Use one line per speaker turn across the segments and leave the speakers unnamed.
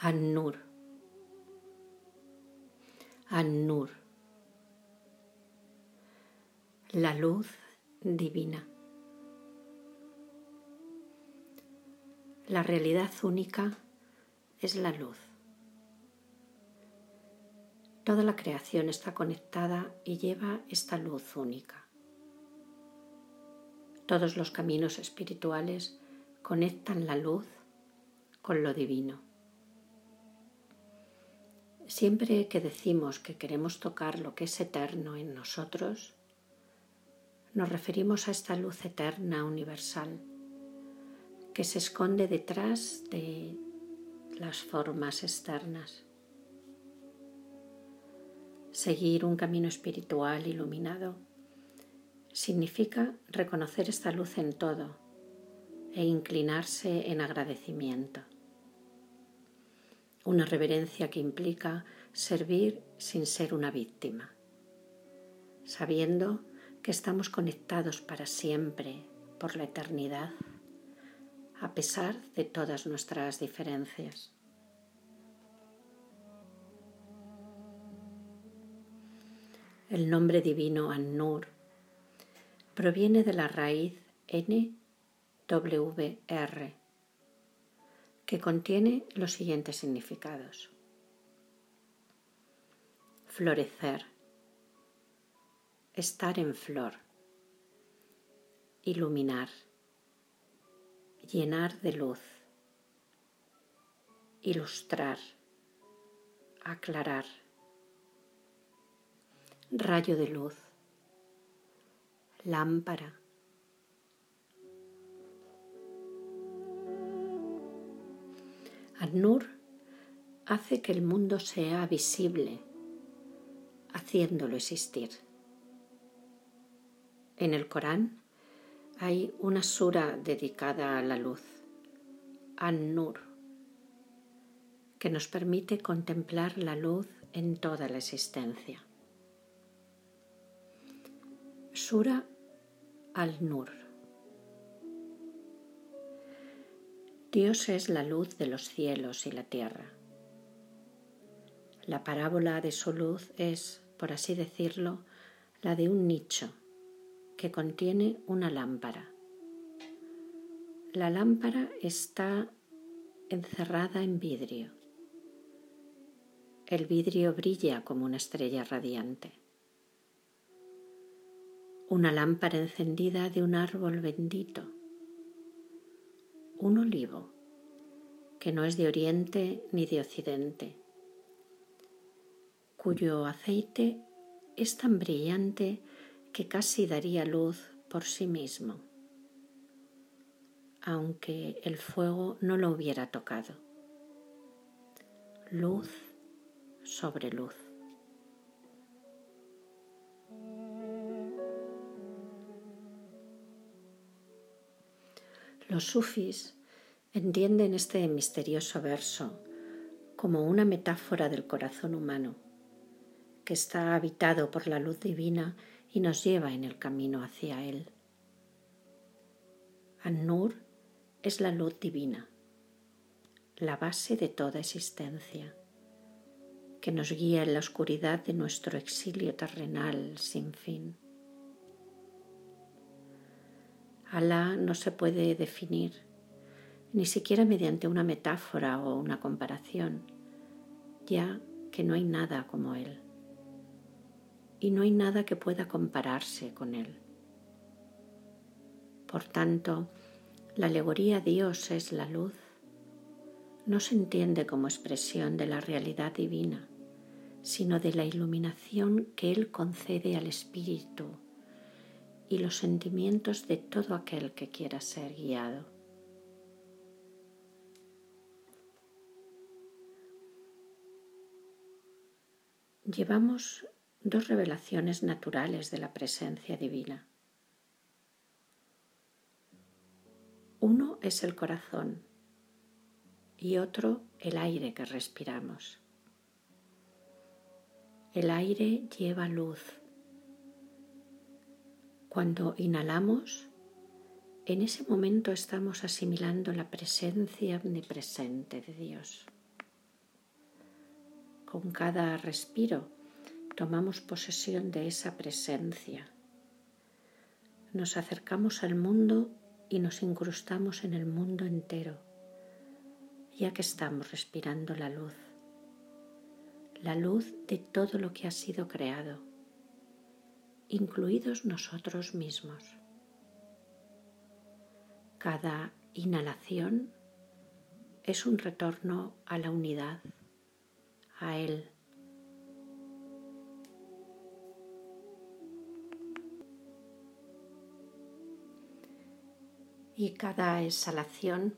An-Nur. An-Nur. La luz divina. La realidad única es la luz. Toda la creación está conectada y lleva esta luz única. Todos los caminos espirituales conectan la luz con lo divino. Siempre que decimos que queremos tocar lo que es eterno en nosotros, nos referimos a esta luz eterna universal que se esconde detrás de las formas externas. Seguir un camino espiritual iluminado significa reconocer esta luz en todo e inclinarse en agradecimiento. Una reverencia que implica servir sin ser una víctima, sabiendo que estamos conectados para siempre por la eternidad, a pesar de todas nuestras diferencias. El nombre divino An-Nur proviene de la raíz NWR, que contiene los siguientes significados. Florecer, estar en flor, iluminar, llenar de luz, ilustrar, aclarar, rayo de luz. Lámpara. An-Nur hace que el mundo sea visible, haciéndolo existir. En el Corán hay una sura dedicada a la luz, An-Nur, que nos permite contemplar la luz en toda la existencia. Sura al-Nur. Dios es la luz de los cielos y la tierra. La parábola de su luz es, por así decirlo, la de un nicho que contiene una lámpara. La lámpara está encerrada en vidrio. El vidrio brilla como una estrella radiante una lámpara encendida de un árbol bendito, un olivo que no es de oriente ni de occidente, cuyo aceite es tan brillante que casi daría luz por sí mismo, aunque el fuego no lo hubiera tocado. Luz sobre luz. Los sufis entienden este misterioso verso como una metáfora del corazón humano, que está habitado por la luz divina y nos lleva en el camino hacia él. An-Nur es la luz divina, la base de toda existencia, que nos guía en la oscuridad de nuestro exilio terrenal sin fin. Alá no se puede definir, ni siquiera mediante una metáfora o una comparación, ya que no hay nada como Él. Y no hay nada que pueda compararse con Él. Por tanto, la alegoría Dios es la luz no se entiende como expresión de la realidad divina, sino de la iluminación que Él concede al Espíritu y los sentimientos de todo aquel que quiera ser guiado. Llevamos dos revelaciones naturales de la presencia divina. Uno es el corazón y otro el aire que respiramos. El aire lleva luz, cuando inhalamos, en ese momento estamos asimilando la presencia omnipresente de Dios. Con cada respiro tomamos posesión de esa presencia. Nos acercamos al mundo y nos incrustamos en el mundo entero, ya que estamos respirando la luz, la luz de todo lo que ha sido creado, incluidos nosotros mismos. Cada inhalación es un retorno a la unidad, a Él. Y cada exhalación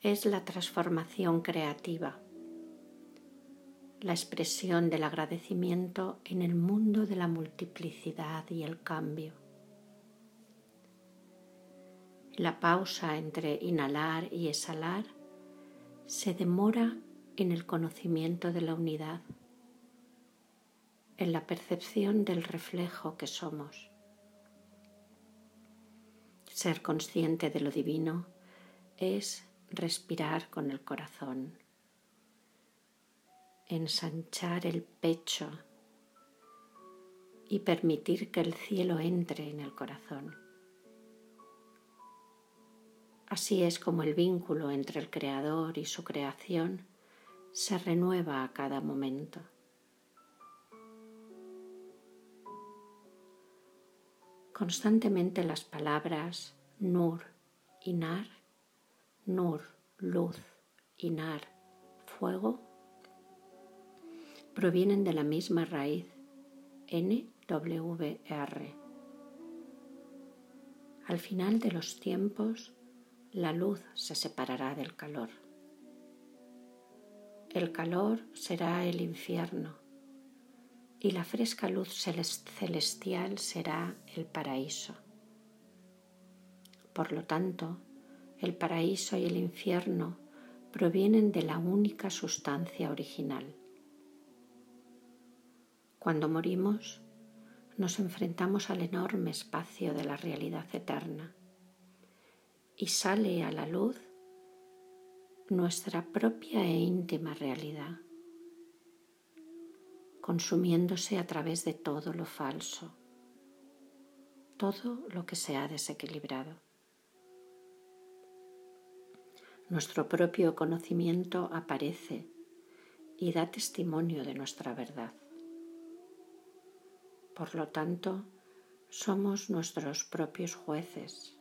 es la transformación creativa, la expresión del agradecimiento en el mundo de la multiplicidad y el cambio. La pausa entre inhalar y exhalar se demora en el conocimiento de la unidad, en la percepción del reflejo que somos. Ser consciente de lo divino es respirar con el corazón, ensanchar el pecho y permitir que el cielo entre en el corazón. Así es como el vínculo entre el Creador y su creación se renueva a cada momento. Constantemente las palabras Nur, Inar, Nur, luz, Inar, fuego, provienen de la misma raíz NWR. Al final de los tiempos, la luz se separará del calor. El calor será el infierno y la fresca luz celestial será el paraíso. Por lo tanto, el paraíso y el infierno provienen de la única sustancia original. Cuando morimos, nos enfrentamos al enorme espacio de la realidad eterna y sale a la luz nuestra propia e íntima realidad, consumiéndose a través de todo lo falso, todo lo que se ha desequilibrado. Nuestro propio conocimiento aparece y da testimonio de nuestra verdad. Por lo tanto, somos nuestros propios jueces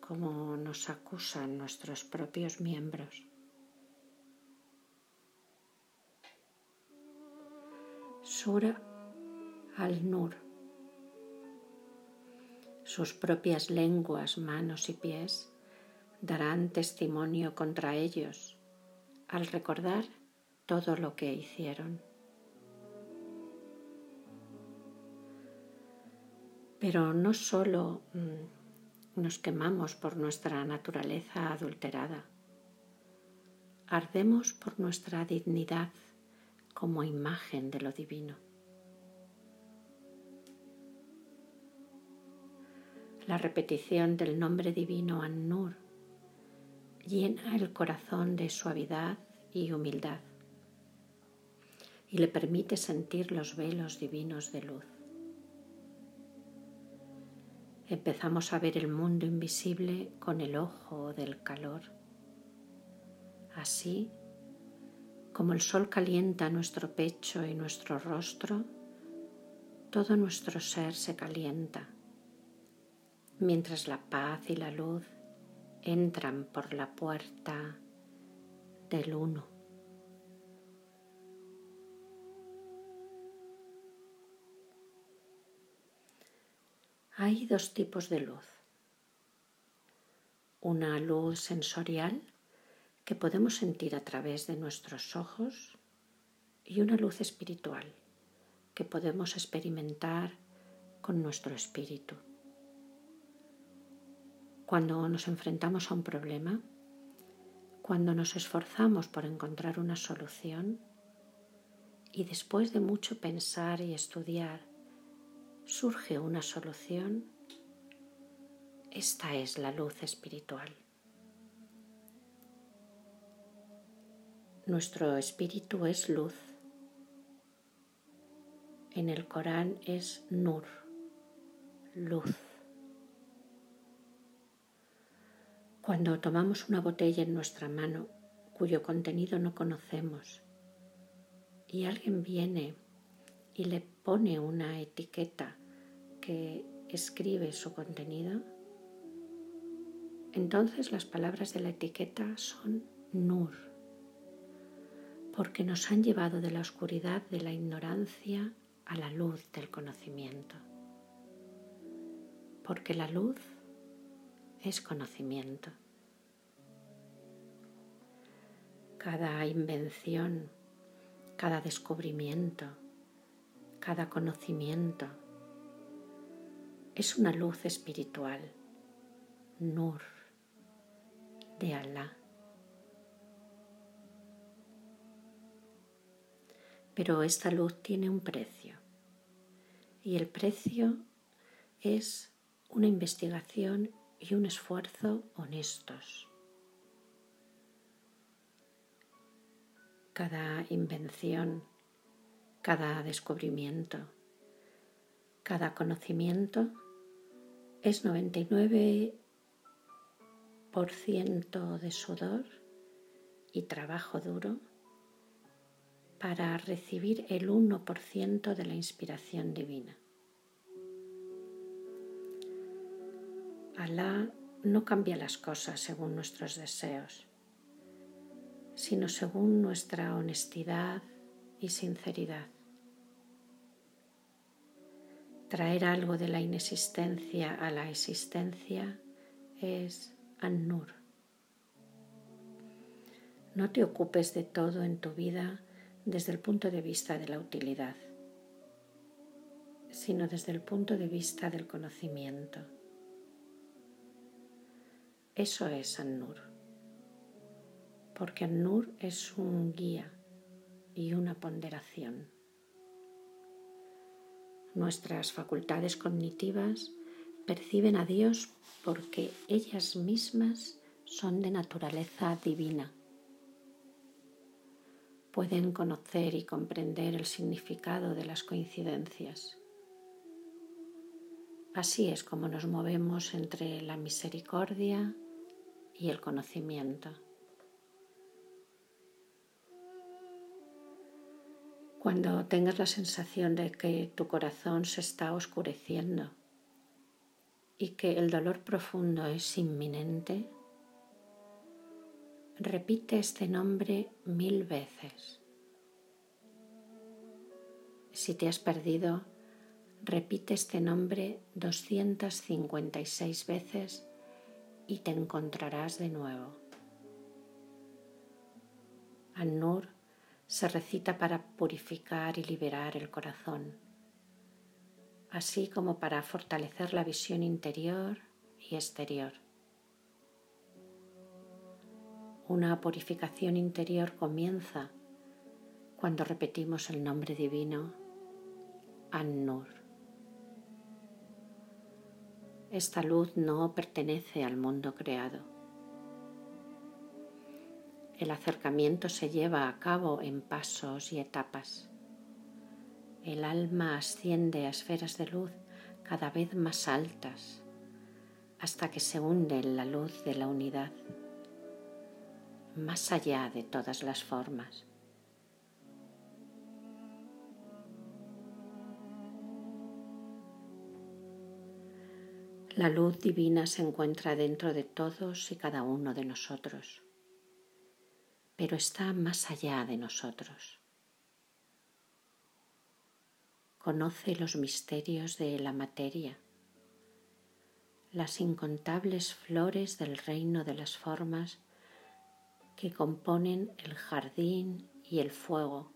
como nos acusan nuestros propios miembros. Sura al-Nur. Sus propias lenguas, manos y pies darán testimonio contra ellos al recordar todo lo que hicieron. Pero no solo mm, nos quemamos por nuestra naturaleza adulterada. Ardemos por nuestra dignidad como imagen de lo divino. La repetición del nombre divino An-Nur llena el corazón de suavidad y humildad y le permite sentir los velos divinos de luz empezamos a ver el mundo invisible con el ojo del calor. Así como el sol calienta nuestro pecho y nuestro rostro, todo nuestro ser se calienta, mientras la paz y la luz entran por la puerta del uno. Hay dos tipos de luz. Una luz sensorial que podemos sentir a través de nuestros ojos y una luz espiritual que podemos experimentar con nuestro espíritu. Cuando nos enfrentamos a un problema, cuando nos esforzamos por encontrar una solución y después de mucho pensar y estudiar, surge una solución, esta es la luz espiritual. Nuestro espíritu es luz. En el Corán es Nur, luz. Cuando tomamos una botella en nuestra mano cuyo contenido no conocemos y alguien viene y le pone una etiqueta que escribe su contenido, entonces las palabras de la etiqueta son Nur, porque nos han llevado de la oscuridad de la ignorancia a la luz del conocimiento, porque la luz es conocimiento. Cada invención, cada descubrimiento, cada conocimiento es una luz espiritual, Nur, de Alá. Pero esta luz tiene un precio y el precio es una investigación y un esfuerzo honestos. Cada invención, cada descubrimiento, cada conocimiento es 99% de sudor y trabajo duro para recibir el 1% de la inspiración divina. Alá no cambia las cosas según nuestros deseos, sino según nuestra honestidad y sinceridad. Traer algo de la inexistencia a la existencia es An-Nur. No te ocupes de todo en tu vida desde el punto de vista de la utilidad, sino desde el punto de vista del conocimiento. Eso es An-Nur, porque An-Nur es un guía y una ponderación. Nuestras facultades cognitivas perciben a Dios porque ellas mismas son de naturaleza divina pueden conocer y comprender el significado de las coincidencias. Así es como nos movemos entre la misericordia y el conocimiento. Cuando tengas la sensación de que tu corazón se está oscureciendo y que el dolor profundo es inminente, Repite este nombre mil veces. Si te has perdido, repite este nombre 256 veces y te encontrarás de nuevo. An-Nur se recita para purificar y liberar el corazón, así como para fortalecer la visión interior y exterior. Una purificación interior comienza cuando repetimos el nombre divino An-Nur. Esta luz no pertenece al mundo creado. El acercamiento se lleva a cabo en pasos y etapas. El alma asciende a esferas de luz cada vez más altas hasta que se hunde en la luz de la unidad más allá de todas las formas. La luz divina se encuentra dentro de todos y cada uno de nosotros, pero está más allá de nosotros. Conoce los misterios de la materia, las incontables flores del reino de las formas que componen el jardín y el fuego,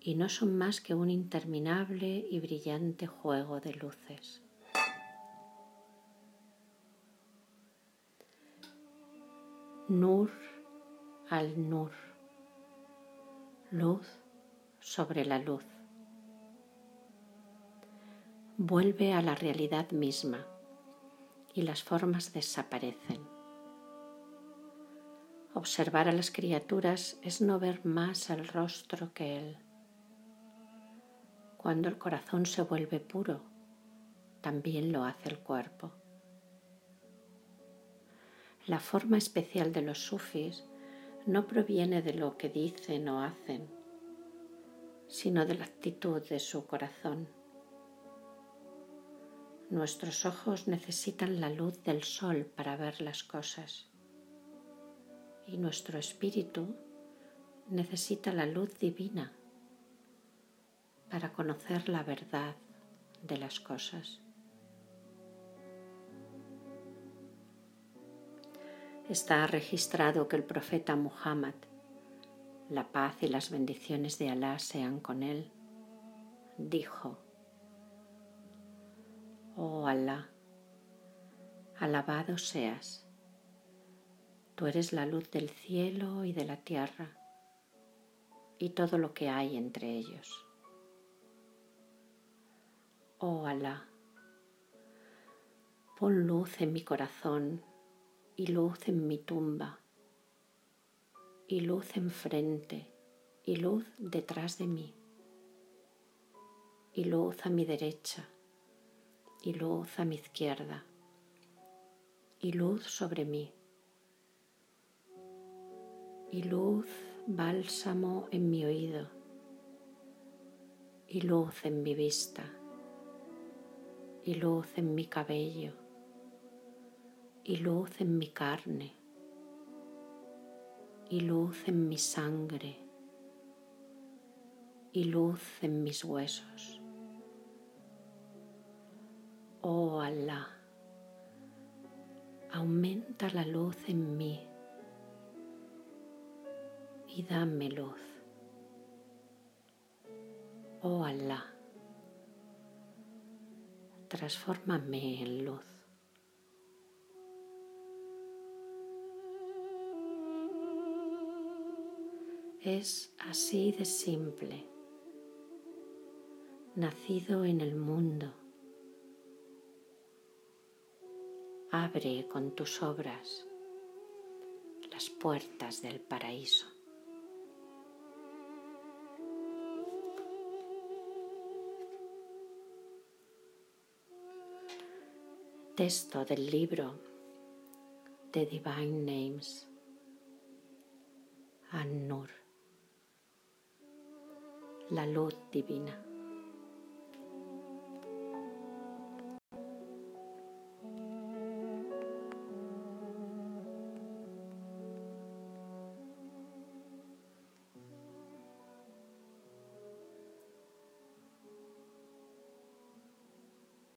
y no son más que un interminable y brillante juego de luces. Nur al Nur, luz sobre la luz. Vuelve a la realidad misma y las formas desaparecen Observar a las criaturas es no ver más el rostro que Él. Cuando el corazón se vuelve puro, también lo hace el cuerpo. La forma especial de los sufis no proviene de lo que dicen o hacen, sino de la actitud de su corazón. Nuestros ojos necesitan la luz del sol para ver las cosas y nuestro espíritu necesita la luz divina para conocer la verdad de las cosas. Está registrado que el profeta Muhammad, la paz y las bendiciones de Alá sean con él, dijo, Oh Alá, alabado seas Tú eres la luz del cielo y de la tierra y todo lo que hay entre ellos. Oh Alá, pon luz en mi corazón y luz en mi tumba y luz enfrente y luz detrás de mí y luz a mi derecha y luz a mi izquierda y luz sobre mí y luz bálsamo en mi oído y luz en mi vista y luz en mi cabello y luz en mi carne y luz en mi sangre y luz en mis huesos. Oh Allah, aumenta la luz en mí y dame luz. Oh Allah, transfórmame en luz. Es así de simple, nacido en el mundo. Abre con tus obras las puertas del paraíso. Texto del libro The Divine Names An-Nur, la luz divina.